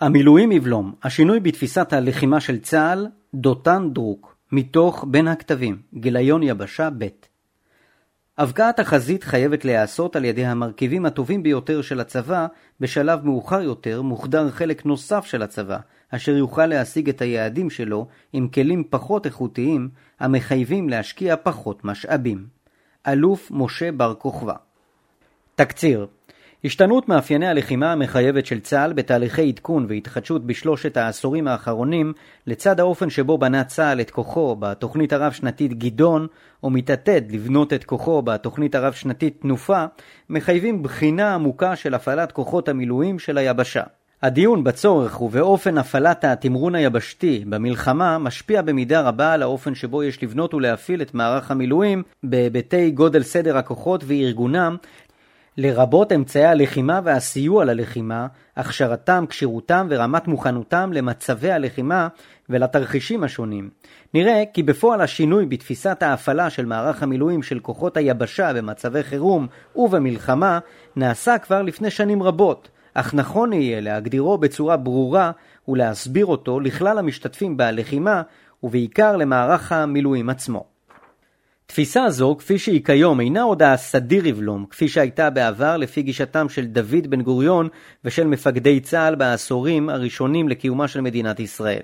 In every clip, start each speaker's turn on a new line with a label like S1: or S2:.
S1: המילואים יבלום, השינוי בתפיסת הלחימה של צה"ל, דותן דרוק, מתוך בין הכתבים, גיליון יבשה ב' הבקעת החזית חייבת להיעשות על ידי המרכיבים הטובים ביותר של הצבא, בשלב מאוחר יותר מוחדר חלק נוסף של הצבא, אשר יוכל להשיג את היעדים שלו עם כלים פחות איכותיים, המחייבים להשקיע פחות משאבים. אלוף משה בר כוכבא. תקציר השתנות מאפייני הלחימה המחייבת של צה"ל בתהליכי עדכון והתחדשות בשלושת העשורים האחרונים, לצד האופן שבו בנה צה"ל את כוחו בתוכנית הרב-שנתית גדעון, או מתעתד לבנות את כוחו בתוכנית הרב-שנתית תנופה, מחייבים בחינה עמוקה של הפעלת כוחות המילואים של היבשה. הדיון בצורך ובאופן הפעלת התמרון היבשתי במלחמה משפיע במידה רבה על האופן שבו יש לבנות ולהפעיל את מערך המילואים בהיבטי גודל סדר הכוחות וארגונם לרבות אמצעי הלחימה והסיוע ללחימה, הכשרתם, כשירותם ורמת מוכנותם למצבי הלחימה ולתרחישים השונים. נראה כי בפועל השינוי בתפיסת ההפעלה של מערך המילואים של כוחות היבשה במצבי חירום ובמלחמה נעשה כבר לפני שנים רבות, אך נכון יהיה להגדירו בצורה ברורה ולהסביר אותו לכלל המשתתפים בלחימה ובעיקר למערך המילואים עצמו. תפיסה זו, כפי שהיא כיום, אינה עוד הסדיר יבלום, כפי שהייתה בעבר לפי גישתם של דוד בן גוריון ושל מפקדי צה"ל בעשורים הראשונים לקיומה של מדינת ישראל,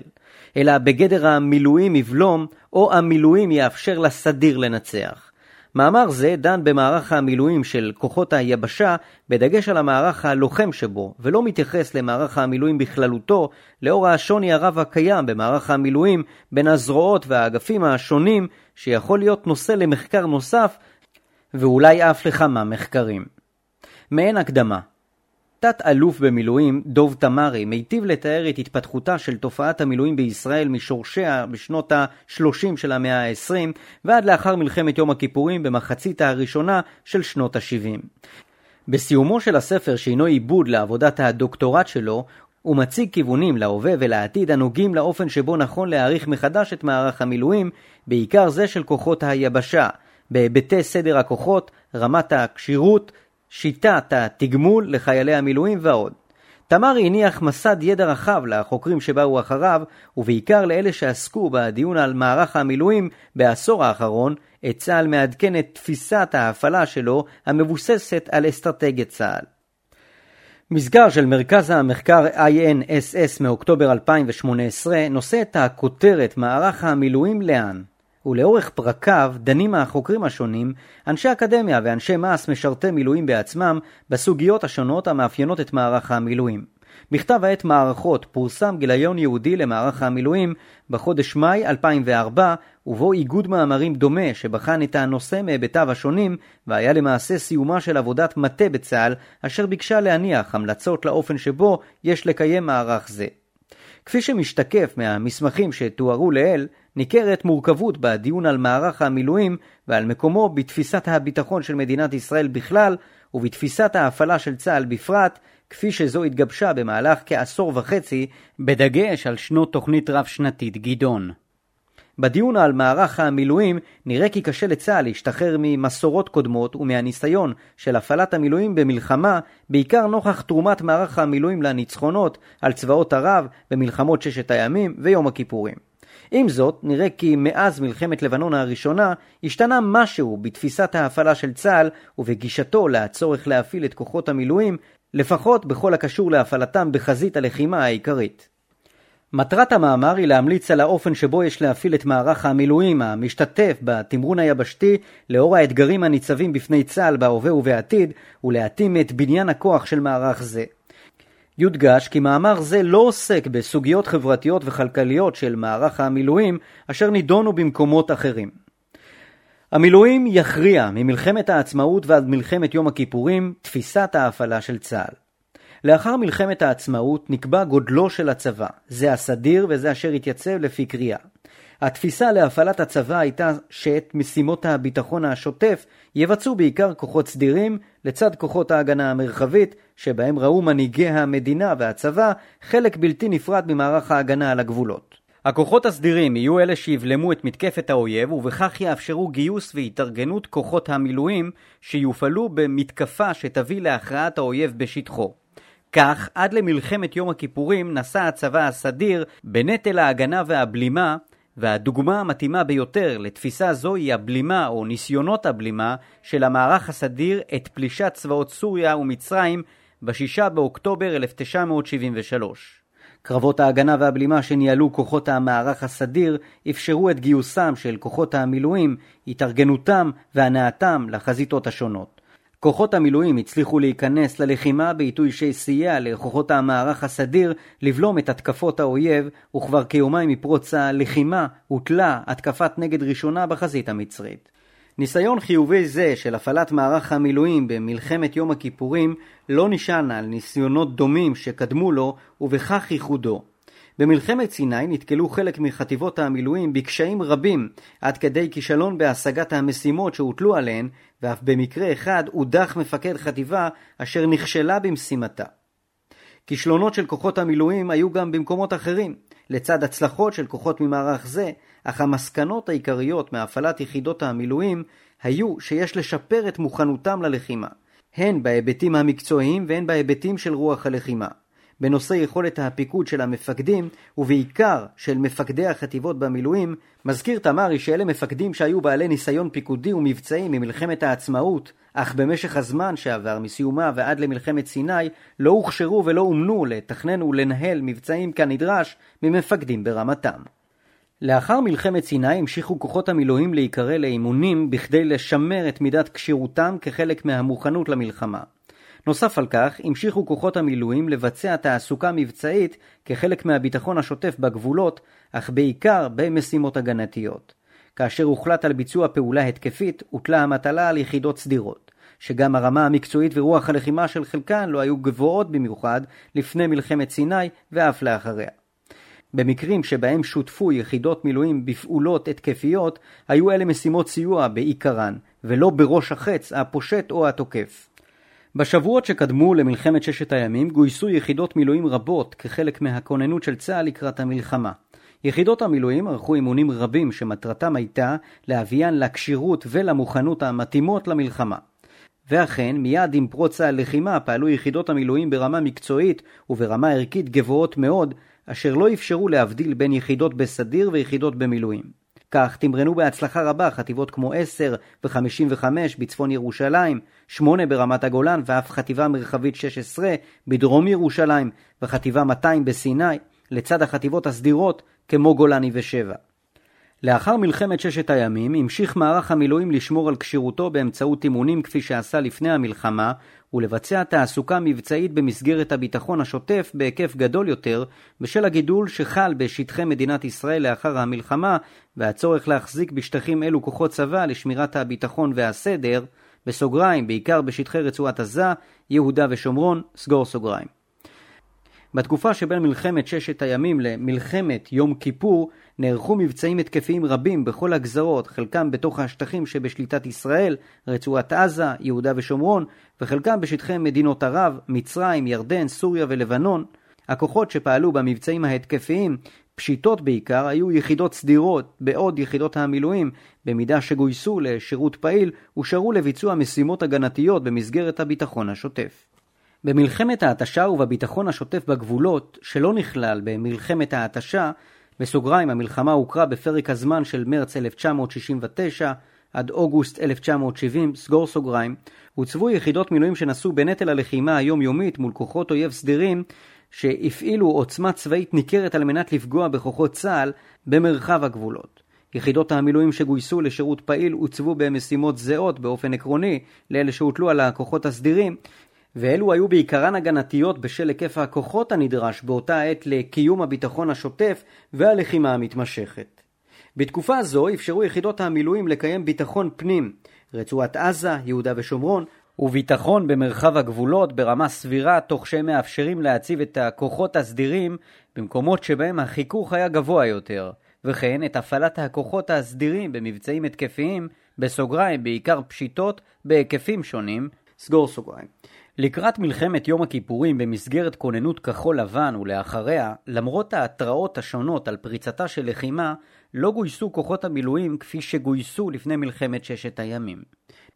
S1: אלא בגדר המילואים יבלום, או המילואים יאפשר לסדיר לנצח. מאמר זה דן במערך המילואים של כוחות היבשה, בדגש על המערך הלוחם שבו, ולא מתייחס למערך המילואים בכללותו, לאור השוני הרב הקיים במערך המילואים בין הזרועות והאגפים השונים, שיכול להיות נושא למחקר נוסף, ואולי אף לכמה מחקרים. מעין הקדמה תת-אלוף במילואים, דוב תמרי, מיטיב לתאר את התפתחותה של תופעת המילואים בישראל משורשיה בשנות ה-30 של המאה ה-20 ועד לאחר מלחמת יום הכיפורים במחצית הראשונה של שנות ה-70. בסיומו של הספר שהינו עיבוד לעבודת הדוקטורט שלו, הוא מציג כיוונים להווה ולעתיד הנוגעים לאופן שבו נכון להעריך מחדש את מערך המילואים, בעיקר זה של כוחות היבשה, בהיבטי סדר הכוחות, רמת הכשירות, שיטת התגמול לחיילי המילואים ועוד. תמרי הניח מסד ידע רחב לחוקרים שבאו אחריו, ובעיקר לאלה שעסקו בדיון על מערך המילואים בעשור האחרון, את צה"ל מעדכן את תפיסת ההפעלה שלו, המבוססת על אסטרטגיית צה"ל. מסגר של מרכז המחקר INSS מאוקטובר 2018 נושא את הכותרת מערך המילואים לאן. ולאורך פרקיו דנים החוקרים השונים, אנשי אקדמיה ואנשי מעש משרתי מילואים בעצמם, בסוגיות השונות המאפיינות את מערך המילואים. בכתב העת מערכות פורסם גיליון יהודי למערך המילואים בחודש מאי 2004, ובו איגוד מאמרים דומה שבחן את הנושא מהיבטיו השונים, והיה למעשה סיומה של עבודת מטה בצה"ל, אשר ביקשה להניח המלצות לאופן שבו יש לקיים מערך זה. כפי שמשתקף מהמסמכים שתוארו לעיל, ניכרת מורכבות בדיון על מערך המילואים ועל מקומו בתפיסת הביטחון של מדינת ישראל בכלל ובתפיסת ההפעלה של צה"ל בפרט, כפי שזו התגבשה במהלך כעשור וחצי, בדגש על שנות תוכנית רב-שנתית גדעון. בדיון על מערך המילואים נראה כי קשה לצה"ל להשתחרר ממסורות קודמות ומהניסיון של הפעלת המילואים במלחמה, בעיקר נוכח תרומת מערך המילואים לניצחונות על צבאות ערב במלחמות ששת הימים ויום הכיפורים. עם זאת, נראה כי מאז מלחמת לבנון הראשונה השתנה משהו בתפיסת ההפעלה של צה"ל ובגישתו לצורך להפעיל את כוחות המילואים, לפחות בכל הקשור להפעלתם בחזית הלחימה העיקרית. מטרת המאמר היא להמליץ על האופן שבו יש להפעיל את מערך המילואים המשתתף בתמרון היבשתי לאור האתגרים הניצבים בפני צה"ל בהווה ובעתיד ולהתאים את בניין הכוח של מערך זה. יודגש כי מאמר זה לא עוסק בסוגיות חברתיות וכלכליות של מערך המילואים אשר נידונו במקומות אחרים. המילואים יכריע ממלחמת העצמאות ועד מלחמת יום הכיפורים תפיסת ההפעלה של צה"ל. לאחר מלחמת העצמאות נקבע גודלו של הצבא, זה הסדיר וזה אשר התייצב לפי קריאה. התפיסה להפעלת הצבא הייתה שאת משימות הביטחון השוטף יבצעו בעיקר כוחות סדירים לצד כוחות ההגנה המרחבית, שבהם ראו מנהיגי המדינה והצבא חלק בלתי נפרד ממערך ההגנה על הגבולות. הכוחות הסדירים יהיו אלה שיבלמו את מתקפת האויב ובכך יאפשרו גיוס והתארגנות כוחות המילואים שיופעלו במתקפה שתביא להכרעת האויב בשטחו. כך, עד למלחמת יום הכיפורים נשא הצבא הסדיר בנטל ההגנה והבלימה, והדוגמה המתאימה ביותר לתפיסה זו היא הבלימה או ניסיונות הבלימה של המערך הסדיר את פלישת צבאות סוריה ומצרים ב-6 באוקטובר 1973. קרבות ההגנה והבלימה שניהלו כוחות המערך הסדיר אפשרו את גיוסם של כוחות המילואים, התארגנותם והנאתם לחזיתות השונות. כוחות המילואים הצליחו להיכנס ללחימה בעיתוי שסייע לכוחות המערך הסדיר לבלום את התקפות האויב, וכבר כיומיים מפרוץ הלחימה הוטלה התקפת נגד ראשונה בחזית המצרית. ניסיון חיובי זה של הפעלת מערך המילואים במלחמת יום הכיפורים לא נשען על ניסיונות דומים שקדמו לו ובכך ייחודו. במלחמת סיני נתקלו חלק מחטיבות המילואים בקשיים רבים עד כדי כישלון בהשגת המשימות שהוטלו עליהן ואף במקרה אחד הודח מפקד חטיבה אשר נכשלה במשימתה. כישלונות של כוחות המילואים היו גם במקומות אחרים, לצד הצלחות של כוחות ממערך זה, אך המסקנות העיקריות מהפעלת יחידות המילואים היו שיש לשפר את מוכנותם ללחימה, הן בהיבטים המקצועיים והן בהיבטים של רוח הלחימה. בנושא יכולת הפיקוד של המפקדים, ובעיקר של מפקדי החטיבות במילואים, מזכיר תמרי שאלה מפקדים שהיו בעלי ניסיון פיקודי ומבצעי ממלחמת העצמאות, אך במשך הזמן שעבר מסיומה ועד למלחמת סיני, לא הוכשרו ולא אומנו לתכנן ולנהל מבצעים כנדרש ממפקדים ברמתם. לאחר מלחמת סיני המשיכו כוחות המילואים להיקרא לאימונים בכדי לשמר את מידת כשירותם כחלק מהמוכנות למלחמה. נוסף על כך, המשיכו כוחות המילואים לבצע תעסוקה מבצעית כחלק מהביטחון השוטף בגבולות, אך בעיקר במשימות הגנתיות. כאשר הוחלט על ביצוע פעולה התקפית, הוטלה המטלה על יחידות סדירות, שגם הרמה המקצועית ורוח הלחימה של חלקן לא היו גבוהות במיוחד לפני מלחמת סיני ואף לאחריה. במקרים שבהם שותפו יחידות מילואים בפעולות התקפיות, היו אלה משימות סיוע בעיקרן, ולא בראש החץ, הפושט או התוקף. בשבועות שקדמו למלחמת ששת הימים גויסו יחידות מילואים רבות כחלק מהכוננות של צה"ל לקראת המלחמה. יחידות המילואים ערכו אימונים רבים שמטרתם הייתה להביאן לכשירות ולמוכנות המתאימות למלחמה. ואכן, מיד עם פרוץ הלחימה פעלו יחידות המילואים ברמה מקצועית וברמה ערכית גבוהות מאוד, אשר לא אפשרו להבדיל בין יחידות בסדיר ויחידות במילואים. כך תמרנו בהצלחה רבה חטיבות כמו 10 ו-55 בצפון ירושלים, 8 ברמת הגולן ואף חטיבה מרחבית 16 בדרום ירושלים וחטיבה 200 בסיני, לצד החטיבות הסדירות כמו גולני ו-7. לאחר מלחמת ששת הימים המשיך מערך המילואים לשמור על כשירותו באמצעות אימונים כפי שעשה לפני המלחמה ולבצע תעסוקה מבצעית במסגרת הביטחון השוטף בהיקף גדול יותר בשל הגידול שחל בשטחי מדינת ישראל לאחר המלחמה והצורך להחזיק בשטחים אלו כוחות צבא לשמירת הביטחון והסדר, בסוגריים בעיקר בשטחי רצועת עזה, יהודה ושומרון, סגור סוגריים. בתקופה שבין מלחמת ששת הימים למלחמת יום כיפור נערכו מבצעים התקפיים רבים בכל הגזרות, חלקם בתוך השטחים שבשליטת ישראל, רצועת עזה, יהודה ושומרון, וחלקם בשטחי מדינות ערב, מצרים, ירדן, סוריה ולבנון. הכוחות שפעלו במבצעים ההתקפיים, פשיטות בעיקר, היו יחידות סדירות, בעוד יחידות המילואים, במידה שגויסו לשירות פעיל, ושרו לביצוע משימות הגנתיות במסגרת הביטחון השוטף. במלחמת ההתשה ובביטחון השוטף בגבולות, שלא נכלל במלחמת ההתשה, בסוגריים המלחמה הוכרה בפרק הזמן של מרץ 1969 עד אוגוסט 1970, סגור סוגריים, הוצבו יחידות מילואים שנשאו בנטל הלחימה היומיומית מול כוחות אויב סדירים שהפעילו עוצמה צבאית ניכרת על מנת לפגוע בכוחות צה"ל במרחב הגבולות. יחידות המילואים שגויסו לשירות פעיל הוצבו במשימות זהות באופן עקרוני לאלה שהוטלו על הכוחות הסדירים, ואלו היו בעיקרן הגנתיות בשל היקף הכוחות הנדרש באותה עת לקיום הביטחון השוטף והלחימה המתמשכת. בתקופה זו אפשרו יחידות המילואים לקיים ביטחון פנים, רצועת עזה, יהודה ושומרון, וביטחון במרחב הגבולות ברמה סבירה תוך שהם מאפשרים להציב את הכוחות הסדירים במקומות שבהם החיכוך היה גבוה יותר, וכן את הפעלת הכוחות הסדירים במבצעים התקפיים, בסוגריים בעיקר פשיטות בהיקפים שונים, סגור סוגריים. לקראת מלחמת יום הכיפורים במסגרת כוננות כחול לבן ולאחריה, למרות ההתראות השונות על פריצתה של לחימה, לא גויסו כוחות המילואים כפי שגויסו לפני מלחמת ששת הימים.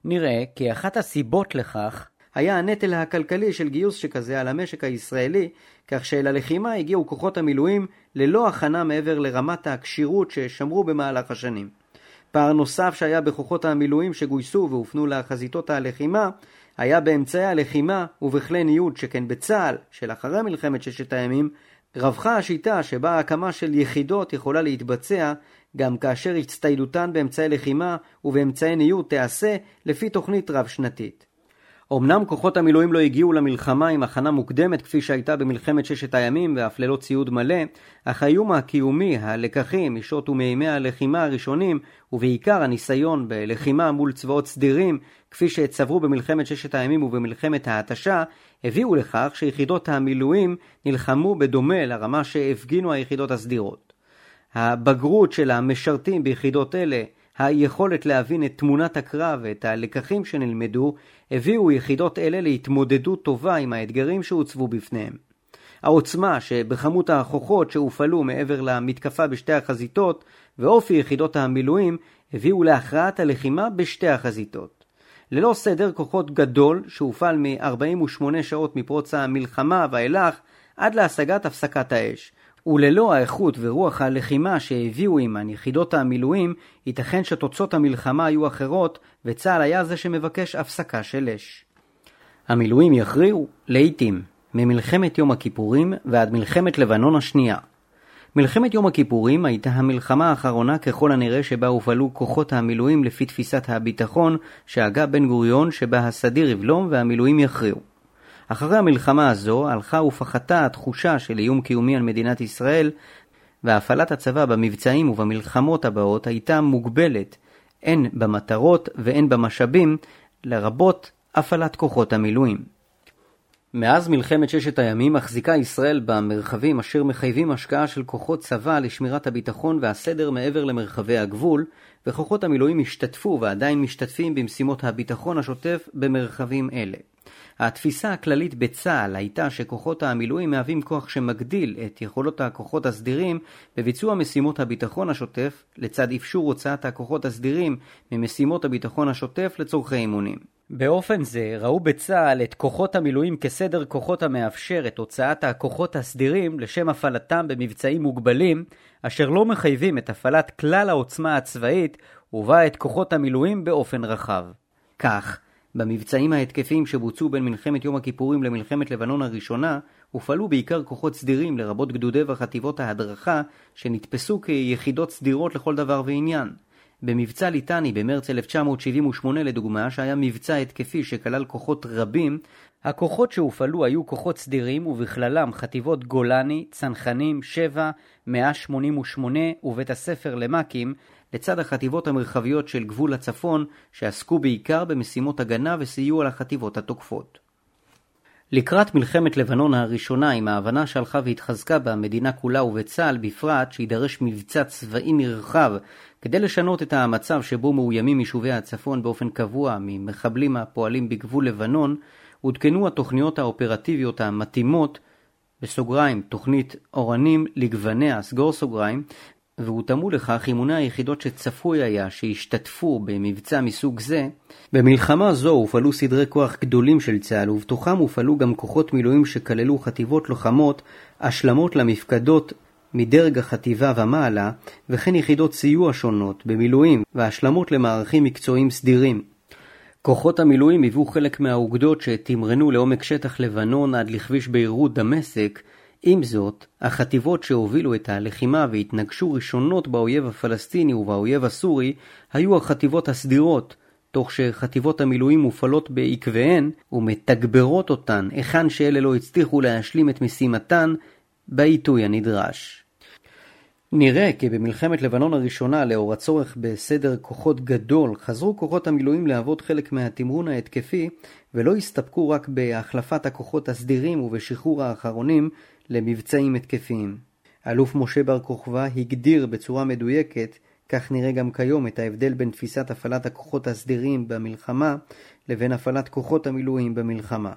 S1: נראה כי אחת הסיבות לכך היה הנטל הכלכלי של גיוס שכזה על המשק הישראלי, כך שאל הלחימה הגיעו כוחות המילואים ללא הכנה מעבר לרמת הכשירות ששמרו במהלך השנים. פער נוסף שהיה בכוחות המילואים שגויסו והופנו לחזיתות הלחימה, היה באמצעי הלחימה ובכלי ניוד שכן בצה"ל, שלאחרי מלחמת ששת הימים, רווחה השיטה שבה ההקמה של יחידות יכולה להתבצע גם כאשר הצטיידותן באמצעי לחימה ובאמצעי ניוד תיעשה לפי תוכנית רב-שנתית. אמנם כוחות המילואים לא הגיעו למלחמה עם הכנה מוקדמת כפי שהייתה במלחמת ששת הימים ואף ללא ציוד מלא, אך האיום הקיומי, הלקחים משעות ומימי הלחימה הראשונים, ובעיקר הניסיון בלחימה מול צבאות סדירים, כפי שצברו במלחמת ששת הימים ובמלחמת ההתשה, הביאו לכך שיחידות המילואים נלחמו בדומה לרמה שהפגינו היחידות הסדירות. הבגרות של המשרתים ביחידות אלה היכולת להבין את תמונת הקרב ואת הלקחים שנלמדו, הביאו יחידות אלה להתמודדות טובה עם האתגרים שהוצבו בפניהם. העוצמה שבכמות הכוחות שהופעלו מעבר למתקפה בשתי החזיתות, ואופי יחידות המילואים, הביאו להכרעת הלחימה בשתי החזיתות. ללא סדר כוחות גדול שהופעל מ-48 שעות מפרוץ המלחמה ואילך עד להשגת הפסקת האש, וללא האיכות ורוח הלחימה שהביאו עימן יחידות המילואים, ייתכן שתוצאות המלחמה היו אחרות, וצה"ל היה זה שמבקש הפסקה של אש. המילואים יכריעו, לעיתים, ממלחמת יום הכיפורים ועד מלחמת לבנון השנייה. מלחמת יום הכיפורים הייתה המלחמה האחרונה ככל הנראה שבה הופעלו כוחות המילואים לפי תפיסת הביטחון שהגה בן גוריון שבה הסדיר יבלום והמילואים יכריעו. אחרי המלחמה הזו הלכה ופחתה התחושה של איום קיומי על מדינת ישראל, והפעלת הצבא במבצעים ובמלחמות הבאות הייתה מוגבלת, הן במטרות והן במשאבים, לרבות הפעלת כוחות המילואים. מאז מלחמת ששת הימים מחזיקה ישראל במרחבים אשר מחייבים השקעה של כוחות צבא לשמירת הביטחון והסדר מעבר למרחבי הגבול, וכוחות המילואים השתתפו ועדיין משתתפים במשימות הביטחון השוטף במרחבים אלה. התפיסה הכללית בצה"ל הייתה שכוחות המילואים מהווים כוח שמגדיל את יכולות הכוחות הסדירים בביצוע משימות הביטחון השוטף, לצד אפשור הוצאת הכוחות הסדירים ממשימות הביטחון השוטף לצורכי אימונים. באופן זה ראו בצה"ל את כוחות המילואים כסדר כוחות המאפשר את הוצאת הכוחות הסדירים לשם הפעלתם במבצעים מוגבלים, אשר לא מחייבים את הפעלת כלל העוצמה הצבאית, ובה את כוחות המילואים באופן רחב. כך, במבצעים ההתקפיים שבוצעו בין מלחמת יום הכיפורים למלחמת לבנון הראשונה, הופעלו בעיקר כוחות סדירים לרבות גדודי וחטיבות ההדרכה, שנתפסו כיחידות סדירות לכל דבר ועניין. במבצע ליטני במרץ 1978 לדוגמה, שהיה מבצע התקפי שכלל כוחות רבים, הכוחות שהופעלו היו כוחות סדירים ובכללם חטיבות גולני, צנחנים, 7, 188 ובית הספר למ"כים, לצד החטיבות המרחביות של גבול הצפון, שעסקו בעיקר במשימות הגנה וסיוע לחטיבות התוקפות. לקראת מלחמת לבנון הראשונה, עם ההבנה שהלכה והתחזקה במדינה כולה ובצה"ל בפרט, שידרש מבצע צבאי נרחב כדי לשנות את המצב שבו מאוימים יישובי הצפון באופן קבוע ממחבלים הפועלים בגבול לבנון, עודכנו התוכניות האופרטיביות המתאימות בסוגריים, תוכנית אורנים לגווניה, סגור סוגריים, והותאמו לכך אימוני היחידות שצפוי היה שישתתפו במבצע מסוג זה, במלחמה זו הופעלו סדרי כוח גדולים של צה"ל, ובתוכם הופעלו גם כוחות מילואים שכללו חטיבות לוחמות, השלמות למפקדות מדרג החטיבה ומעלה, וכן יחידות סיוע שונות במילואים והשלמות למערכים מקצועיים סדירים. כוחות המילואים היוו חלק מהאוגדות שתמרנו לעומק שטח לבנון עד לכביש ביירות דמשק, עם זאת, החטיבות שהובילו את הלחימה והתנגשו ראשונות באויב הפלסטיני ובאויב הסורי היו החטיבות הסדירות, תוך שחטיבות המילואים מופעלות בעקביהן ומתגברות אותן היכן שאלה לא הצליחו להשלים את משימתן בעיתוי הנדרש. נראה כי במלחמת לבנון הראשונה, לאור הצורך בסדר כוחות גדול, חזרו כוחות המילואים להוות חלק מהתמרון ההתקפי, ולא הסתפקו רק בהחלפת הכוחות הסדירים ובשחרור האחרונים למבצעים התקפיים. אלוף משה בר כוכבא הגדיר בצורה מדויקת, כך נראה גם כיום, את ההבדל בין תפיסת הפעלת הכוחות הסדירים במלחמה לבין הפעלת כוחות המילואים במלחמה.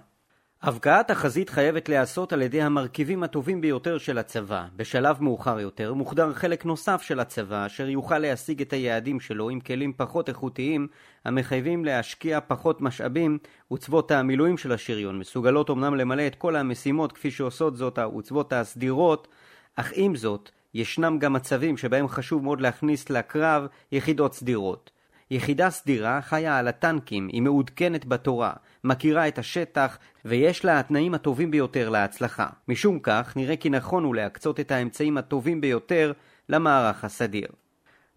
S1: הבקעת החזית חייבת להיעשות על ידי המרכיבים הטובים ביותר של הצבא. בשלב מאוחר יותר מוחדר חלק נוסף של הצבא, אשר יוכל להשיג את היעדים שלו עם כלים פחות איכותיים, המחייבים להשקיע פחות משאבים, וצוות המילואים של השריון מסוגלות אמנם למלא את כל המשימות כפי שעושות זאת העוצבות הסדירות, אך עם זאת, ישנם גם מצבים שבהם חשוב מאוד להכניס לקרב יחידות סדירות. יחידה סדירה חיה על הטנקים, היא מעודכנת בתורה, מכירה את השטח, ויש לה התנאים הטובים ביותר להצלחה. משום כך, נראה כי נכון הוא להקצות את האמצעים הטובים ביותר למערך הסדיר.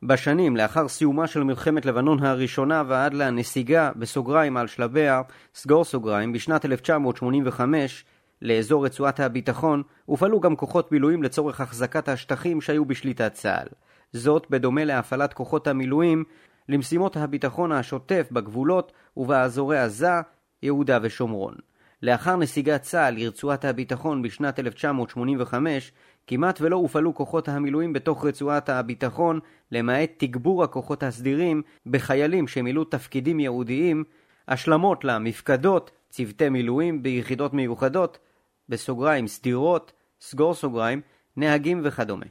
S1: בשנים לאחר סיומה של מלחמת לבנון הראשונה ועד לנסיגה, בסוגריים על שלביה, סגור סוגריים, בשנת 1985, לאזור רצועת הביטחון, הופעלו גם כוחות מילואים לצורך החזקת השטחים שהיו בשליטת צה"ל. זאת בדומה להפעלת כוחות המילואים למשימות הביטחון השוטף בגבולות ובאזורי עזה, יהודה ושומרון. לאחר נסיגת צה"ל לרצועת הביטחון בשנת 1985, כמעט ולא הופעלו כוחות המילואים בתוך רצועת הביטחון, למעט תגבור הכוחות הסדירים בחיילים שמילאו תפקידים ייעודיים, השלמות למפקדות, צוותי מילואים ביחידות מיוחדות, בסוגריים סדירות, סגור סוגריים, נהגים וכדומה.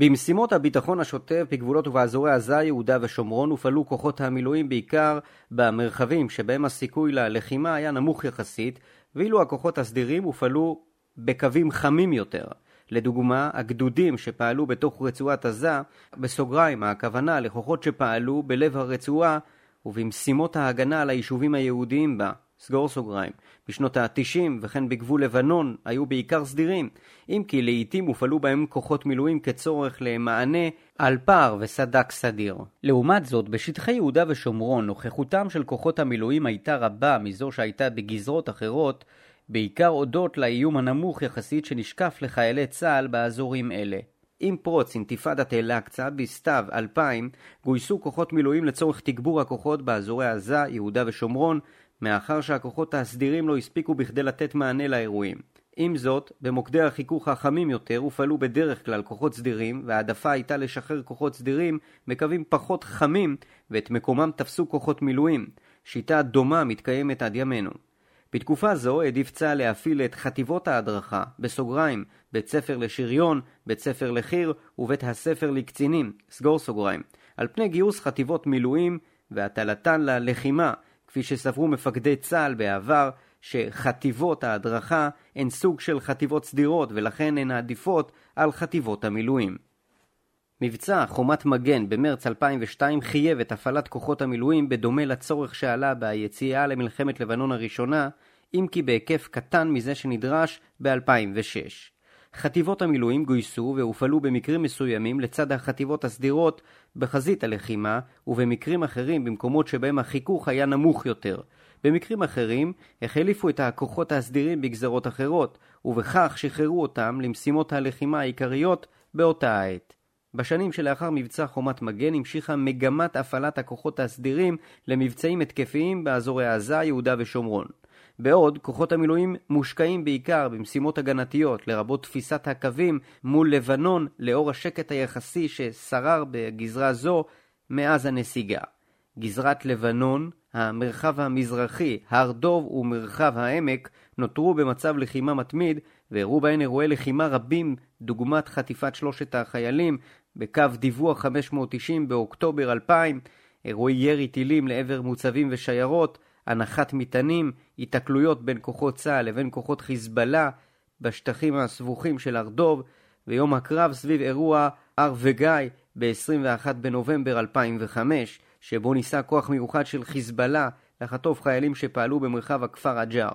S1: במשימות הביטחון השוטף בגבולות ובאזורי עזה, יהודה ושומרון הופעלו כוחות המילואים בעיקר במרחבים שבהם הסיכוי ללחימה היה נמוך יחסית, ואילו הכוחות הסדירים הופעלו בקווים חמים יותר. לדוגמה, הגדודים שפעלו בתוך רצועת עזה, בסוגריים הכוונה לכוחות שפעלו בלב הרצועה ובמשימות ההגנה על היישובים היהודיים בה, סגור סוגריים. בשנות ה-90 וכן בגבול לבנון היו בעיקר סדירים, אם כי לעיתים הופעלו בהם כוחות מילואים כצורך למענה על פער וסדק סדיר. לעומת זאת, בשטחי יהודה ושומרון נוכחותם של כוחות המילואים הייתה רבה מזו שהייתה בגזרות אחרות, בעיקר הודות לאיום הנמוך יחסית שנשקף לחיילי צה"ל באזורים אלה. עם פרוץ אינתיפאדת אל-אקצא בסתיו 2000 גויסו כוחות מילואים לצורך תגבור הכוחות באזורי עזה, יהודה ושומרון, מאחר שהכוחות הסדירים לא הספיקו בכדי לתת מענה לאירועים. עם זאת, במוקדי החיכוך החמים יותר הופעלו בדרך כלל כוחות סדירים, והעדפה הייתה לשחרר כוחות סדירים מקווים פחות חמים, ואת מקומם תפסו כוחות מילואים. שיטה דומה מתקיימת עד ימינו. בתקופה זו העדיף צה"ל להפעיל את חטיבות ההדרכה, בסוגריים, בית ספר לשריון, בית ספר לחי"ר ובית הספר לקצינים, סגור סוגריים, על פני גיוס חטיבות מילואים והטלתן ללחימה, כפי שסברו מפקדי צה"ל בעבר, שחטיבות ההדרכה הן סוג של חטיבות סדירות ולכן הן עדיפות על חטיבות המילואים. מבצע חומת מגן במרץ 2002 חייב את הפעלת כוחות המילואים בדומה לצורך שעלה ביציאה למלחמת לבנון הראשונה, אם כי בהיקף קטן מזה שנדרש ב-2006. חטיבות המילואים גויסו והופעלו במקרים מסוימים לצד החטיבות הסדירות בחזית הלחימה, ובמקרים אחרים במקומות שבהם החיכוך היה נמוך יותר. במקרים אחרים החליפו את הכוחות הסדירים בגזרות אחרות, ובכך שחררו אותם למשימות הלחימה העיקריות באותה העת. בשנים שלאחר מבצע חומת מגן המשיכה מגמת הפעלת הכוחות הסדירים למבצעים התקפיים באזורי עזה, יהודה ושומרון. בעוד כוחות המילואים מושקעים בעיקר במשימות הגנתיות, לרבות תפיסת הקווים מול לבנון, לאור השקט היחסי ששרר בגזרה זו מאז הנסיגה. גזרת לבנון, המרחב המזרחי, הר דוב ומרחב העמק נותרו במצב לחימה מתמיד והראו בהן אירועי לחימה רבים דוגמת חטיפת שלושת החיילים בקו דיווח 590 באוקטובר 2000, אירועי ירי טילים לעבר מוצבים ושיירות, הנחת מטענים, התקלויות בין כוחות צה"ל לבין כוחות חיזבאללה בשטחים הסבוכים של הר דוב, ויום הקרב סביב אירוע הר וגיא ב-21 בנובמבר 2005, שבו ניסה כוח מיוחד של חיזבאללה לחטוף חיילים שפעלו במרחב הכפר עג'אר.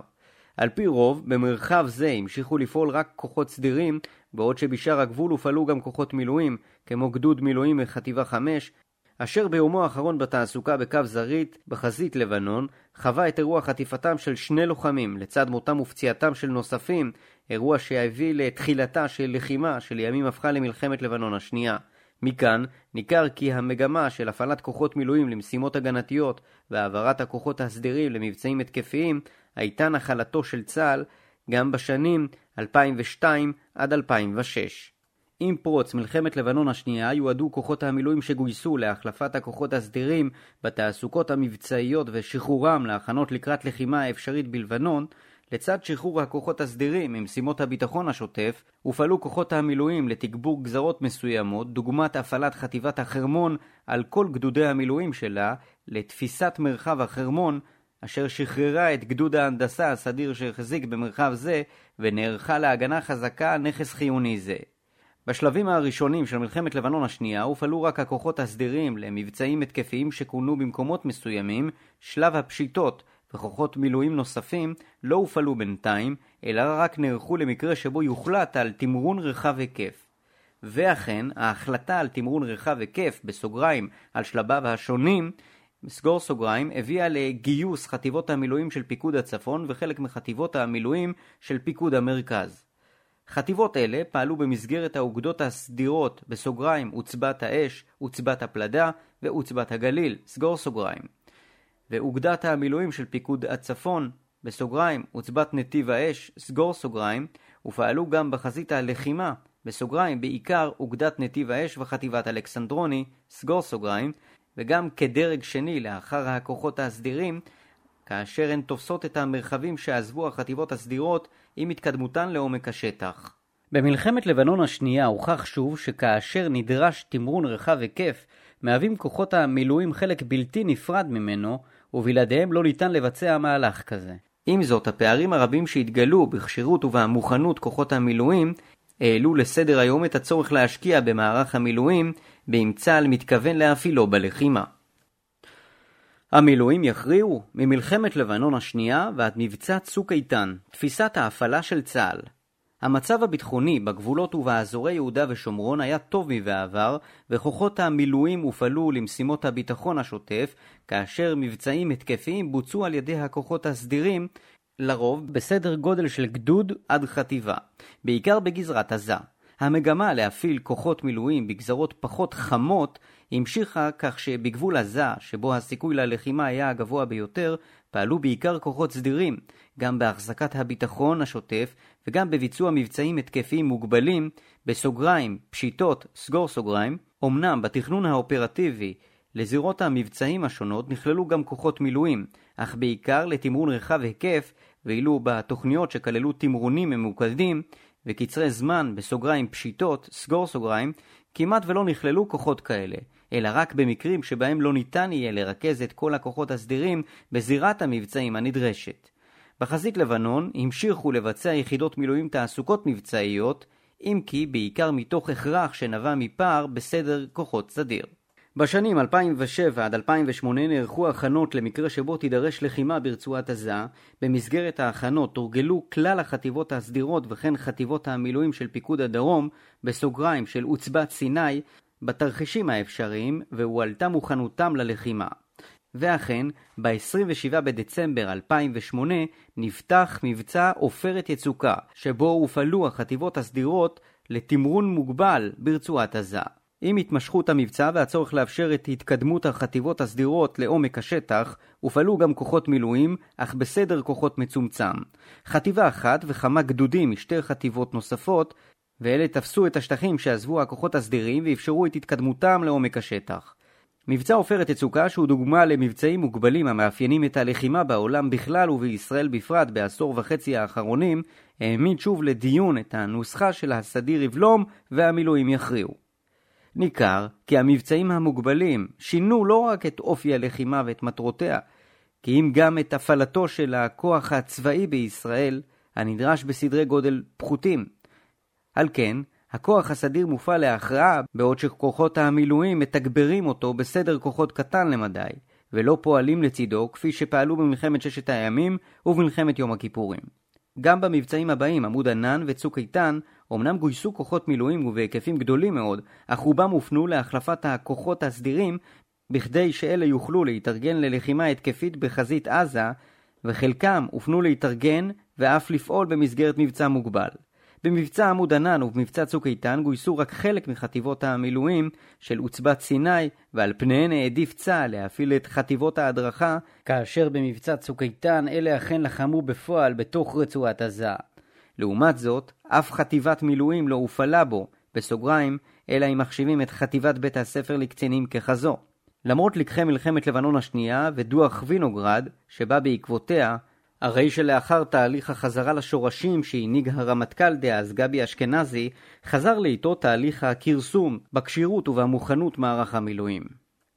S1: על פי רוב, במרחב זה המשיכו לפעול רק כוחות סדירים, בעוד שבשאר הגבול הופעלו גם כוחות מילואים, כמו גדוד מילואים מחטיבה 5, אשר ביומו האחרון בתעסוקה בקו זרעית, בחזית לבנון, חווה את אירוע חטיפתם של שני לוחמים, לצד מותם ופציעתם של נוספים, אירוע שהביא לתחילתה של לחימה שלימים הפכה למלחמת לבנון השנייה. מכאן ניכר כי המגמה של הפעלת כוחות מילואים למשימות הגנתיות והעברת הכוחות הסדירים למבצעים התקפיים הייתה נחלתו של צה"ל גם בשנים 2002 עד 2006. עם פרוץ מלחמת לבנון השנייה יועדו כוחות המילואים שגויסו להחלפת הכוחות הסדירים בתעסוקות המבצעיות ושחרורם להכנות לקראת לחימה האפשרית בלבנון לצד שחרור הכוחות הסדירים ממשימות הביטחון השוטף, הופעלו כוחות המילואים לתגבור גזרות מסוימות, דוגמת הפעלת חטיבת החרמון על כל גדודי המילואים שלה, לתפיסת מרחב החרמון, אשר שחררה את גדוד ההנדסה הסדיר שהחזיק במרחב זה, ונערכה להגנה חזקה על נכס חיוני זה. בשלבים הראשונים של מלחמת לבנון השנייה הופעלו רק הכוחות הסדירים למבצעים התקפיים שכונו במקומות מסוימים שלב הפשיטות, וכוחות מילואים נוספים לא הופעלו בינתיים, אלא רק נערכו למקרה שבו יוחלט על תמרון רחב היקף. ואכן, ההחלטה על תמרון רחב היקף, בסוגריים, על שלביו השונים, סגור סוגריים, הביאה לגיוס חטיבות המילואים של פיקוד הצפון וחלק מחטיבות המילואים של פיקוד המרכז. חטיבות אלה פעלו במסגרת האוגדות הסדירות, בסוגריים, עוצבת האש, עוצבת הפלדה ועוצבת הגליל, סגור סוגריים. ואוגדת המילואים של פיקוד הצפון, בסוגריים, עוצבת נתיב האש, סגור סוגריים, ופעלו גם בחזית הלחימה, בסוגריים, בעיקר אוגדת נתיב האש וחטיבת אלכסנדרוני, סגור סוגריים, וגם כדרג שני לאחר הכוחות הסדירים, כאשר הן תופסות את המרחבים שעזבו החטיבות הסדירות עם התקדמותן לעומק השטח. במלחמת לבנון השנייה הוכח שוב שכאשר נדרש תמרון רחב היקף, מהווים כוחות המילואים חלק בלתי נפרד ממנו, ובלעדיהם לא ניתן לבצע מהלך כזה. עם זאת, הפערים הרבים שהתגלו בכשירות ובמוכנות כוחות המילואים העלו לסדר היום את הצורך להשקיע במערך המילואים, באם צה"ל מתכוון להפעילו בלחימה. המילואים יכריעו ממלחמת לבנון השנייה ועד מבצע צוק איתן, תפיסת ההפעלה של צה"ל. המצב הביטחוני בגבולות ובאזורי יהודה ושומרון היה טוב מבעבר, וכוחות המילואים הופעלו למשימות הביטחון השוטף, כאשר מבצעים התקפיים בוצעו על ידי הכוחות הסדירים, לרוב בסדר גודל של גדוד עד חטיבה, בעיקר בגזרת עזה. המגמה להפעיל כוחות מילואים בגזרות פחות חמות המשיכה כך שבגבול עזה, שבו הסיכוי ללחימה היה הגבוה ביותר, פעלו בעיקר כוחות סדירים, גם בהחזקת הביטחון השוטף וגם בביצוע מבצעים התקפיים מוגבלים, בסוגריים, פשיטות, סגור סוגריים, אמנם בתכנון האופרטיבי לזירות המבצעים השונות נכללו גם כוחות מילואים, אך בעיקר לתמרון רחב היקף, ואילו בתוכניות שכללו תמרונים ממוקדים וקצרי זמן בסוגריים פשיטות, סגור סוגריים, כמעט ולא נכללו כוחות כאלה, אלא רק במקרים שבהם לא ניתן יהיה לרכז את כל הכוחות הסדירים בזירת המבצעים הנדרשת. בחזית לבנון המשיכו לבצע יחידות מילואים תעסוקות מבצעיות, אם כי בעיקר מתוך הכרח שנבע מפער בסדר כוחות סדיר. בשנים 2007 עד 2008 נערכו הכנות למקרה שבו תידרש לחימה ברצועת עזה. במסגרת ההכנות תורגלו כלל החטיבות הסדירות וכן חטיבות המילואים של פיקוד הדרום, בסוגריים של עוצבת סיני, בתרחישים האפשריים, והועלתה מוכנותם ללחימה. ואכן, ב-27 בדצמבר 2008 נפתח מבצע עופרת יצוקה, שבו הופעלו החטיבות הסדירות לתמרון מוגבל ברצועת עזה. עם התמשכות המבצע והצורך לאפשר את התקדמות החטיבות הסדירות לעומק השטח, הופעלו גם כוחות מילואים, אך בסדר כוחות מצומצם. חטיבה אחת וכמה גדודים משתי חטיבות נוספות, ואלה תפסו את השטחים שעזבו הכוחות הסדירים ואפשרו את התקדמותם לעומק השטח. מבצע עופרת יצוקה, שהוא דוגמה למבצעים מוגבלים המאפיינים את הלחימה בעולם בכלל ובישראל בפרט בעשור וחצי האחרונים, העמיד שוב לדיון את הנוסחה של הסדיר יבלום והמילואים יכריעו. ניכר כי המבצעים המוגבלים שינו לא רק את אופי הלחימה ואת מטרותיה, כי אם גם את הפעלתו של הכוח הצבאי בישראל, הנדרש בסדרי גודל פחותים. על כן, הכוח הסדיר מופעל להכרעה, בעוד שכוחות המילואים מתגברים אותו בסדר כוחות קטן למדי, ולא פועלים לצידו כפי שפעלו במלחמת ששת הימים ובמלחמת יום הכיפורים. גם במבצעים הבאים, עמוד ענן וצוק איתן, אמנם גויסו כוחות מילואים ובהיקפים גדולים מאוד, אך רובם הופנו להחלפת הכוחות הסדירים בכדי שאלה יוכלו להתארגן ללחימה התקפית בחזית עזה, וחלקם הופנו להתארגן ואף לפעול במסגרת מבצע מוגבל. במבצע עמוד ענן ובמבצע צוק איתן גויסו רק חלק מחטיבות המילואים של עוצבת סיני, ועל פניהן העדיף צה"ל להפעיל את חטיבות ההדרכה, כאשר במבצע צוק איתן אלה אכן לחמו בפועל בתוך רצועת עזה. לעומת זאת, אף חטיבת מילואים לא הופעלה בו, בסוגריים, אלא אם מחשיבים את חטיבת בית הספר לקצינים ככזו. למרות לקחי מלחמת לבנון השנייה ודוח וינוגרד, שבא בעקבותיה, הרי שלאחר תהליך החזרה לשורשים שהנהיג הרמטכ"ל דאז גבי אשכנזי, חזר לאיתו תהליך הכרסום בכשירות ובמוכנות מערך המילואים.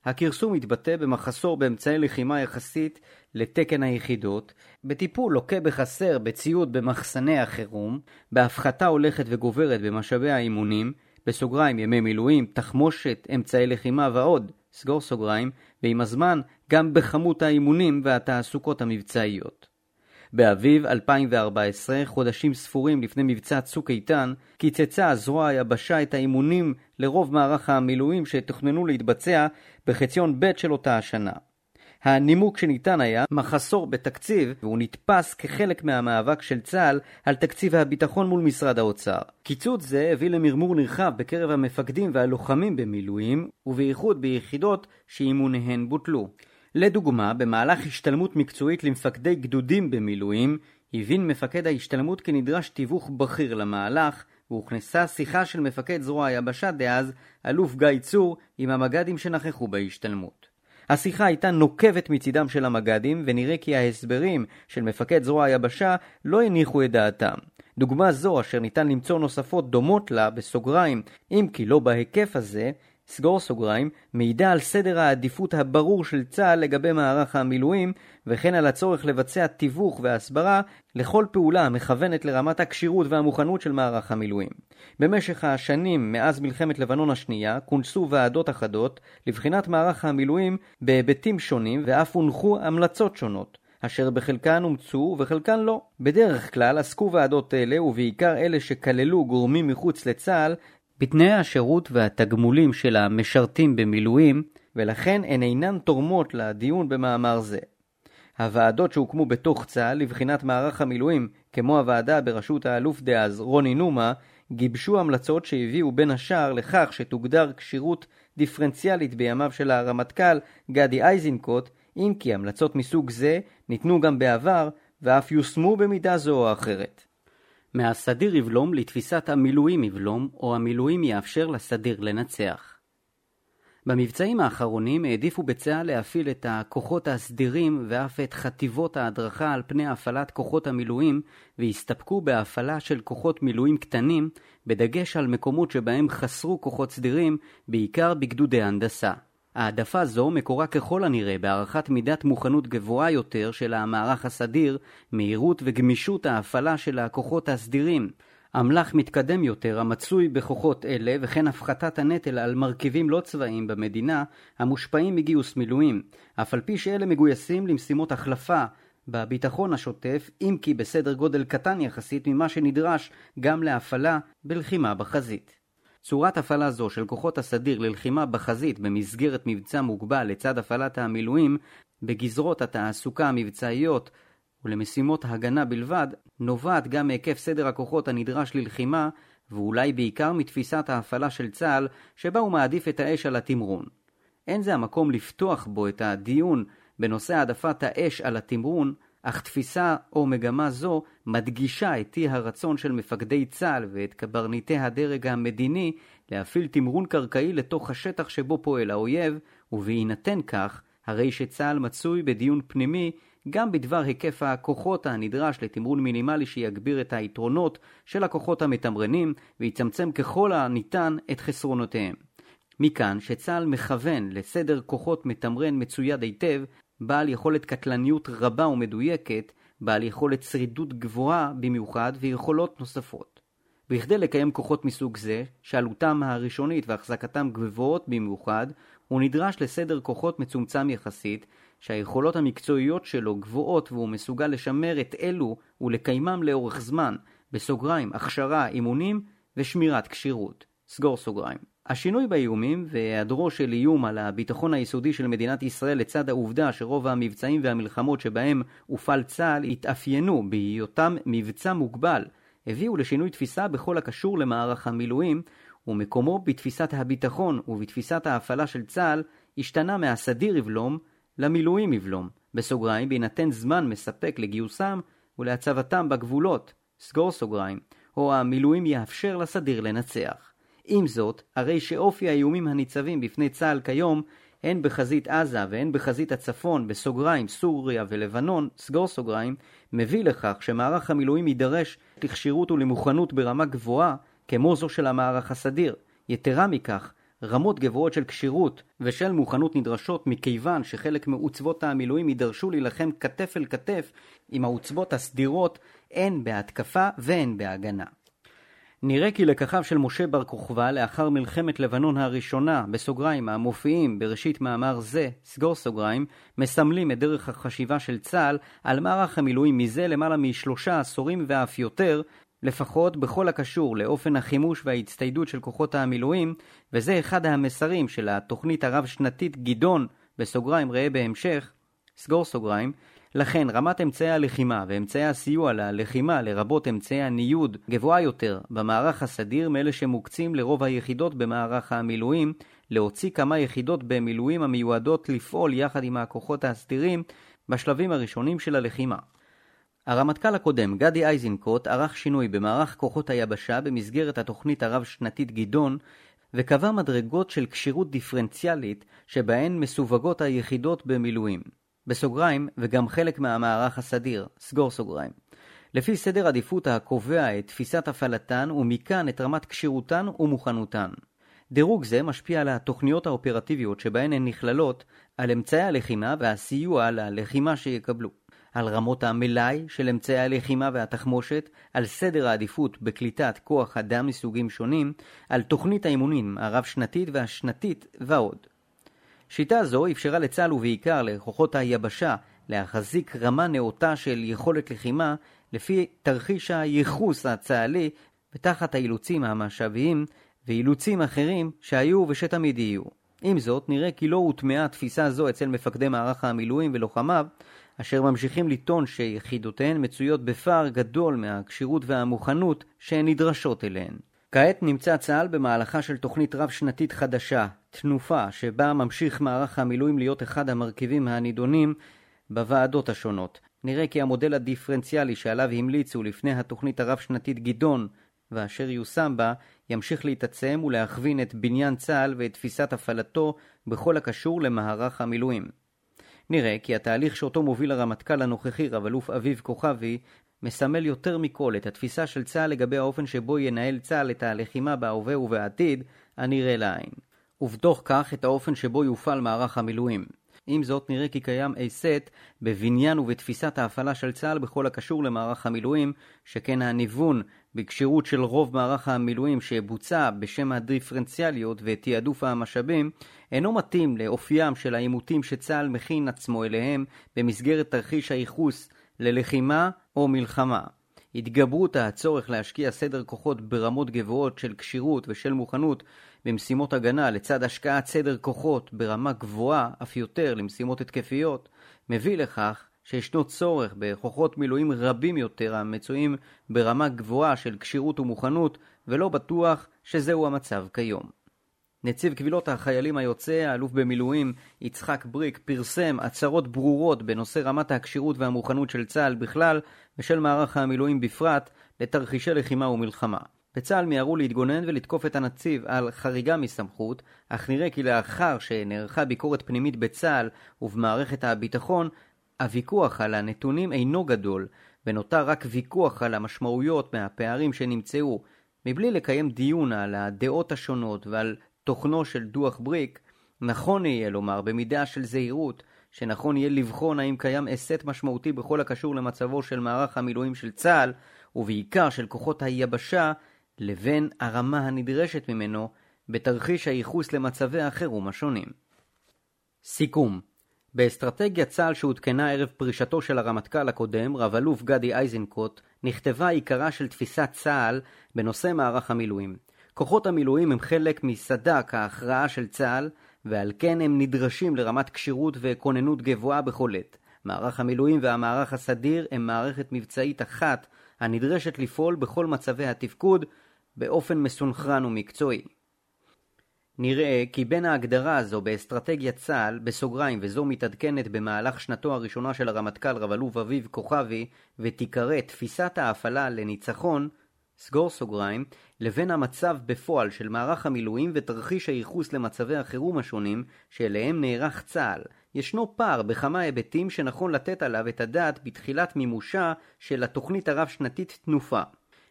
S1: הכרסום מתבטא במחסור באמצעי לחימה יחסית לתקן היחידות, בטיפול לוקה בחסר בציוד במחסני החירום, בהפחתה הולכת וגוברת במשאבי האימונים, בסוגריים ימי מילואים, תחמושת, אמצעי לחימה ועוד, סגור סוגריים, ועם הזמן גם בכמות האימונים והתעסוקות המבצעיות. באביב 2014, חודשים ספורים לפני מבצע צוק איתן, קיצצה זרוע היבשה את האימונים לרוב מערך המילואים שתוכננו להתבצע בחציון ב' של אותה השנה. הנימוק שניתן היה מחסור בתקציב, והוא נתפס כחלק מהמאבק של צה"ל על תקציב הביטחון מול משרד האוצר. קיצוץ זה הביא למרמור נרחב בקרב המפקדים והלוחמים במילואים, ובייחוד ביחידות שאימוניהן בוטלו. לדוגמה, במהלך השתלמות מקצועית למפקדי גדודים במילואים, הבין מפקד ההשתלמות כי נדרש תיווך בכיר למהלך, והוכנסה שיחה של מפקד זרוע היבשה דאז, אלוף גיא צור, עם המג"דים שנכחו בהשתלמות. השיחה הייתה נוקבת מצידם של המג"דים, ונראה כי ההסברים של מפקד זרוע היבשה לא הניחו את דעתם. דוגמה זו, אשר ניתן למצוא נוספות דומות לה, בסוגריים, אם כי לא בהיקף הזה, סגור סוגריים, מעידה על סדר העדיפות הברור של צה"ל לגבי מערך המילואים, וכן על הצורך לבצע תיווך והסברה לכל פעולה המכוונת לרמת הכשירות והמוכנות של מערך המילואים. במשך השנים מאז מלחמת לבנון השנייה כונסו ועדות אחדות לבחינת מערך המילואים בהיבטים שונים ואף הונחו המלצות שונות. אשר בחלקן אומצו וחלקן לא. בדרך כלל עסקו ועדות אלה, ובעיקר אלה שכללו גורמים מחוץ לצה"ל, בתנאי השירות והתגמולים של המשרתים במילואים, ולכן הן אינן תורמות לדיון במאמר זה. הוועדות שהוקמו בתוך צה"ל לבחינת מערך המילואים, כמו הוועדה בראשות האלוף דאז רוני נומה, גיבשו המלצות שהביאו בין השאר לכך שתוגדר כשירות דיפרנציאלית בימיו של הרמטכ"ל גדי איזנקוט, אם כי המלצות מסוג זה ניתנו גם בעבר ואף יושמו במידה זו או אחרת. מהסדיר יבלום לתפיסת המילואים יבלום, או המילואים יאפשר לסדיר לנצח. במבצעים האחרונים העדיפו בצה"ל להפעיל את הכוחות הסדירים ואף את חטיבות ההדרכה על פני הפעלת כוחות המילואים והסתפקו בהפעלה של כוחות מילואים קטנים, בדגש על מקומות שבהם חסרו כוחות סדירים, בעיקר בגדודי הנדסה. העדפה זו מקורה ככל הנראה בהערכת מידת מוכנות גבוהה יותר של המערך הסדיר, מהירות וגמישות ההפעלה של הכוחות הסדירים, אמל"ח מתקדם יותר המצוי בכוחות אלה וכן הפחתת הנטל על מרכיבים לא צבאיים במדינה המושפעים מגיוס מילואים, אף על פי שאלה מגויסים למשימות החלפה בביטחון השוטף, אם כי בסדר גודל קטן יחסית ממה שנדרש גם להפעלה בלחימה בחזית. צורת הפעלה זו של כוחות הסדיר ללחימה בחזית במסגרת מבצע מוגבל לצד הפעלת המילואים בגזרות התעסוקה המבצעיות ולמשימות הגנה בלבד, נובעת גם מהיקף סדר הכוחות הנדרש ללחימה, ואולי בעיקר מתפיסת ההפעלה של צה"ל, שבה הוא מעדיף את האש על התמרון. אין זה המקום לפתוח בו את הדיון בנושא העדפת האש על התמרון, אך תפיסה או מגמה זו מדגישה את אי הרצון של מפקדי צה"ל ואת קברניטי הדרג המדיני להפעיל תמרון קרקעי לתוך השטח שבו פועל האויב, ובהינתן כך, הרי שצה"ל מצוי בדיון פנימי גם בדבר היקף הכוחות הנדרש לתמרון מינימלי שיגביר את היתרונות של הכוחות המתמרנים ויצמצם ככל הניתן את חסרונותיהם. מכאן שצה"ל מכוון לסדר כוחות מתמרן מצויד היטב, בעל יכולת קטלניות רבה ומדויקת, בעל יכולת שרידות גבוהה במיוחד ויכולות נוספות. בכדי לקיים כוחות מסוג זה, שעלותם הראשונית והחזקתם גבוהות במיוחד, הוא נדרש לסדר כוחות מצומצם יחסית, שהיכולות המקצועיות שלו גבוהות והוא מסוגל לשמר את אלו ולקיימם לאורך זמן, בסוגריים, הכשרה, אימונים ושמירת כשירות. סגור סוגריים. השינוי באיומים והיעדרו של איום על הביטחון היסודי של מדינת ישראל לצד העובדה שרוב המבצעים והמלחמות שבהם הופעל צה"ל התאפיינו בהיותם מבצע מוגבל, הביאו לשינוי תפיסה בכל הקשור למערך המילואים, ומקומו בתפיסת הביטחון ובתפיסת ההפעלה של צה"ל השתנה מהסדיר יבלום למילואים יבלום, בסוגריים בהינתן זמן מספק לגיוסם ולהצבתם בגבולות, סגור סוגריים, או המילואים יאפשר לסדיר לנצח. עם זאת, הרי שאופי האיומים הניצבים בפני צה"ל כיום הן בחזית עזה והן בחזית הצפון, בסוגריים, סוריה ולבנון, סגור סוגריים, מביא לכך שמערך המילואים יידרש לכשירות ולמוכנות ברמה גבוהה, כמו זו של המערך הסדיר. יתרה מכך, רמות גבוהות של כשירות ושל מוכנות נדרשות מכיוון שחלק מעוצבות המילואים יידרשו להילחם כתף אל כתף עם העוצבות הסדירות הן בהתקפה והן בהגנה. נראה כי לקחיו של משה בר כוכבא לאחר מלחמת לבנון הראשונה, בסוגריים, המופיעים בראשית מאמר זה, סגור סוגריים, מסמלים את דרך החשיבה של צה"ל על מערך המילואים מזה למעלה משלושה עשורים ואף יותר, לפחות בכל הקשור לאופן החימוש וההצטיידות של כוחות המילואים, וזה אחד המסרים של התוכנית הרב-שנתית גדעון, בסוגריים ראה בהמשך, סגור סוגריים, לכן רמת אמצעי הלחימה ואמצעי הסיוע ללחימה, לרבות אמצעי הניוד, גבוהה יותר במערך הסדיר מאלה שמוקצים לרוב היחידות במערך המילואים, להוציא כמה יחידות במילואים המיועדות לפעול יחד עם הכוחות הסדירים בשלבים הראשונים של הלחימה. הרמטכ"ל הקודם, גדי איזנקוט, ערך שינוי במערך כוחות היבשה במסגרת התוכנית הרב-שנתית גדעון, וקבע מדרגות של כשירות דיפרנציאלית שבהן מסווגות היחידות במילואים. בסוגריים, וגם חלק מהמערך הסדיר, סגור סוגריים. לפי סדר עדיפות הקובע את תפיסת הפעלתן ומכאן את רמת כשירותן ומוכנותן. דירוג זה משפיע על התוכניות האופרטיביות שבהן הן נכללות, על אמצעי הלחימה והסיוע ללחימה שיקבלו. על רמות המלאי של אמצעי הלחימה והתחמושת, על סדר העדיפות בקליטת כוח אדם מסוגים שונים, על תוכנית האימונים הרב-שנתית והשנתית ועוד. שיטה זו אפשרה לצה"ל ובעיקר לכוחות היבשה להחזיק רמה נאותה של יכולת לחימה לפי תרחיש הייחוס הצה"לי ותחת האילוצים המשאביים ואילוצים אחרים שהיו ושתמיד יהיו. עם זאת, נראה כי לא הוטמעה תפיסה זו אצל מפקדי מערך המילואים ולוחמיו, אשר ממשיכים לטעון שיחידותיהן מצויות בפער גדול מהכשירות והמוכנות שהן נדרשות אליהן. כעת נמצא צה"ל במהלכה של תוכנית רב-שנתית חדשה, תנופה, שבה ממשיך מערך המילואים להיות אחד המרכיבים הנידונים בוועדות השונות. נראה כי המודל הדיפרנציאלי שעליו המליצו לפני התוכנית הרב-שנתית גדעון, ואשר יושם בה, ימשיך להתעצם ולהכווין את בניין צה"ל ואת תפיסת הפעלתו בכל הקשור למערך המילואים. נראה כי התהליך שאותו מוביל הרמטכ"ל הנוכחי, רב-אלוף אביב כוכבי, מסמל יותר מכל את התפיסה של צה"ל לגבי האופן שבו ינהל צה"ל את הלחימה בהווה ובעתיד, הנראה לעין. ובתוך כך את האופן שבו יופעל מערך המילואים. עם זאת, נראה כי קיים סט בבניין ובתפיסת ההפעלה של צה"ל בכל הקשור למערך המילואים, שכן הניוון בכשירות של רוב מערך המילואים שבוצע בשם הדיפרנציאליות ותעדוף המשאבים, אינו מתאים לאופיים של העימותים שצה"ל מכין עצמו אליהם במסגרת תרחיש הייחוס ללחימה או מלחמה. התגברות הצורך להשקיע סדר כוחות ברמות גבוהות של כשירות ושל מוכנות במשימות הגנה לצד השקעת סדר כוחות ברמה גבוהה אף יותר למשימות התקפיות, מביא לכך שישנו צורך בכוחות מילואים רבים יותר המצויים ברמה גבוהה של כשירות ומוכנות, ולא בטוח שזהו המצב כיום. נציב קבילות החיילים היוצא, האלוף במילואים יצחק בריק, פרסם הצהרות ברורות בנושא רמת הכשירות והמוכנות של צה"ל בכלל ושל מערך המילואים בפרט לתרחישי לחימה ומלחמה. בצה"ל מיהרו להתגונן ולתקוף את הנציב על חריגה מסמכות, אך נראה כי לאחר שנערכה ביקורת פנימית בצה"ל ובמערכת הביטחון, הוויכוח על הנתונים אינו גדול, ונותר רק ויכוח על המשמעויות מהפערים שנמצאו, מבלי לקיים דיון על הדעות השונות ועל תוכנו של דוח בריק, נכון יהיה לומר במידה של זהירות, שנכון יהיה לבחון האם קיים הסט משמעותי בכל הקשור למצבו של מערך המילואים של צה"ל, ובעיקר של כוחות היבשה, לבין הרמה הנדרשת ממנו בתרחיש הייחוס למצבי החירום השונים. סיכום באסטרטגיית צה"ל שעודכנה ערב פרישתו של הרמטכ"ל הקודם, רב-אלוף גדי איזנקוט, נכתבה עיקרה של תפיסת צה"ל בנושא מערך המילואים. כוחות המילואים הם חלק מסד"כ ההכרעה של צה"ל, ועל כן הם נדרשים לרמת כשירות וכוננות גבוהה בכל עת. מערך המילואים והמערך הסדיר הם מערכת מבצעית אחת הנדרשת לפעול בכל מצבי התפקוד באופן מסונכרן ומקצועי. נראה כי בין ההגדרה הזו באסטרטגיית צה"ל, בסוגריים וזו מתעדכנת במהלך שנתו הראשונה של הרמטכ"ל רב-אלוף אביב כוכבי, ותיקרא תפיסת ההפעלה לניצחון, סגור סוגריים, לבין המצב בפועל של מערך המילואים ותרחיש הייחוס למצבי החירום השונים שאליהם נערך צה"ל. ישנו פער בכמה היבטים שנכון לתת עליו את הדעת בתחילת מימושה של התוכנית הרב-שנתית תנופה.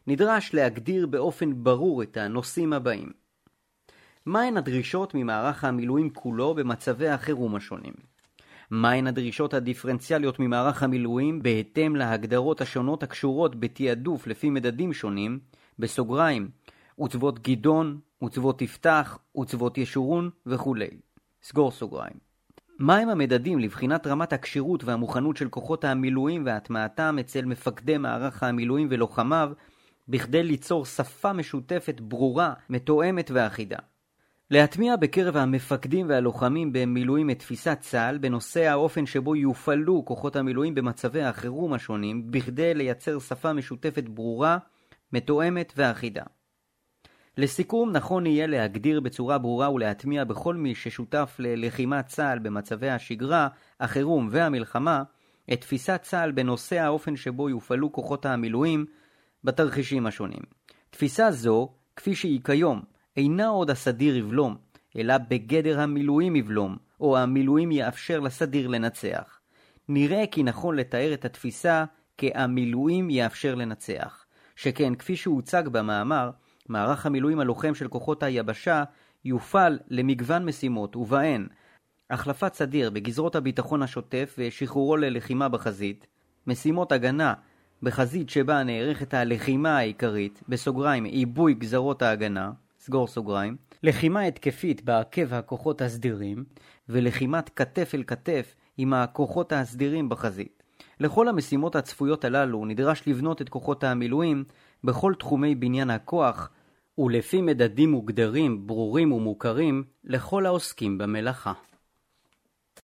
S1: נדרש להגדיר באופן ברור את הנושאים הבאים. מהן הדרישות ממערך המילואים כולו במצבי החירום השונים? מהן הדרישות הדיפרנציאליות ממערך המילואים בהתאם להגדרות השונות הקשורות בתעדוף לפי מדדים שונים, בסוגריים, עוצבות גדעון, עוצבות יפתח, עוצבות ישורון וכולי. סגור סוגריים. מהם המדדים לבחינת רמת הכשירות והמוכנות של כוחות המילואים והטמעתם אצל מפקדי מערך המילואים ולוחמיו, בכדי ליצור שפה משותפת ברורה, מתואמת ואחידה. להטמיע בקרב המפקדים והלוחמים במילואים את תפיסת צה"ל בנושא האופן שבו יופעלו כוחות המילואים במצבי החירום השונים, בכדי לייצר שפה משותפת ברורה, מתואמת ואחידה. לסיכום, נכון יהיה להגדיר בצורה ברורה ולהטמיע בכל מי ששותף ללחימת צה"ל במצבי השגרה, החירום והמלחמה, את תפיסת צה"ל בנושא האופן שבו יופעלו כוחות המילואים בתרחישים השונים. תפיסה זו, כפי שהיא כיום, אינה עוד הסדיר יבלום, אלא בגדר המילואים יבלום, או המילואים יאפשר לסדיר לנצח. נראה כי נכון לתאר את התפיסה כ"המילואים יאפשר לנצח", שכן כפי שהוצג במאמר, מערך המילואים הלוחם של כוחות היבשה יופעל למגוון משימות, ובהן החלפת סדיר בגזרות הביטחון השוטף ושחרורו ללחימה בחזית, משימות הגנה בחזית שבה נערכת הלחימה העיקרית, בסוגריים עיבוי גזרות ההגנה, סגור סוגריים, לחימה התקפית בעקב הכוחות הסדירים, ולחימת כתף אל כתף עם הכוחות הסדירים בחזית. לכל המשימות הצפויות הללו נדרש לבנות את כוחות המילואים בכל תחומי בניין הכוח, ולפי מדדים מוגדרים, ברורים ומוכרים לכל העוסקים במלאכה.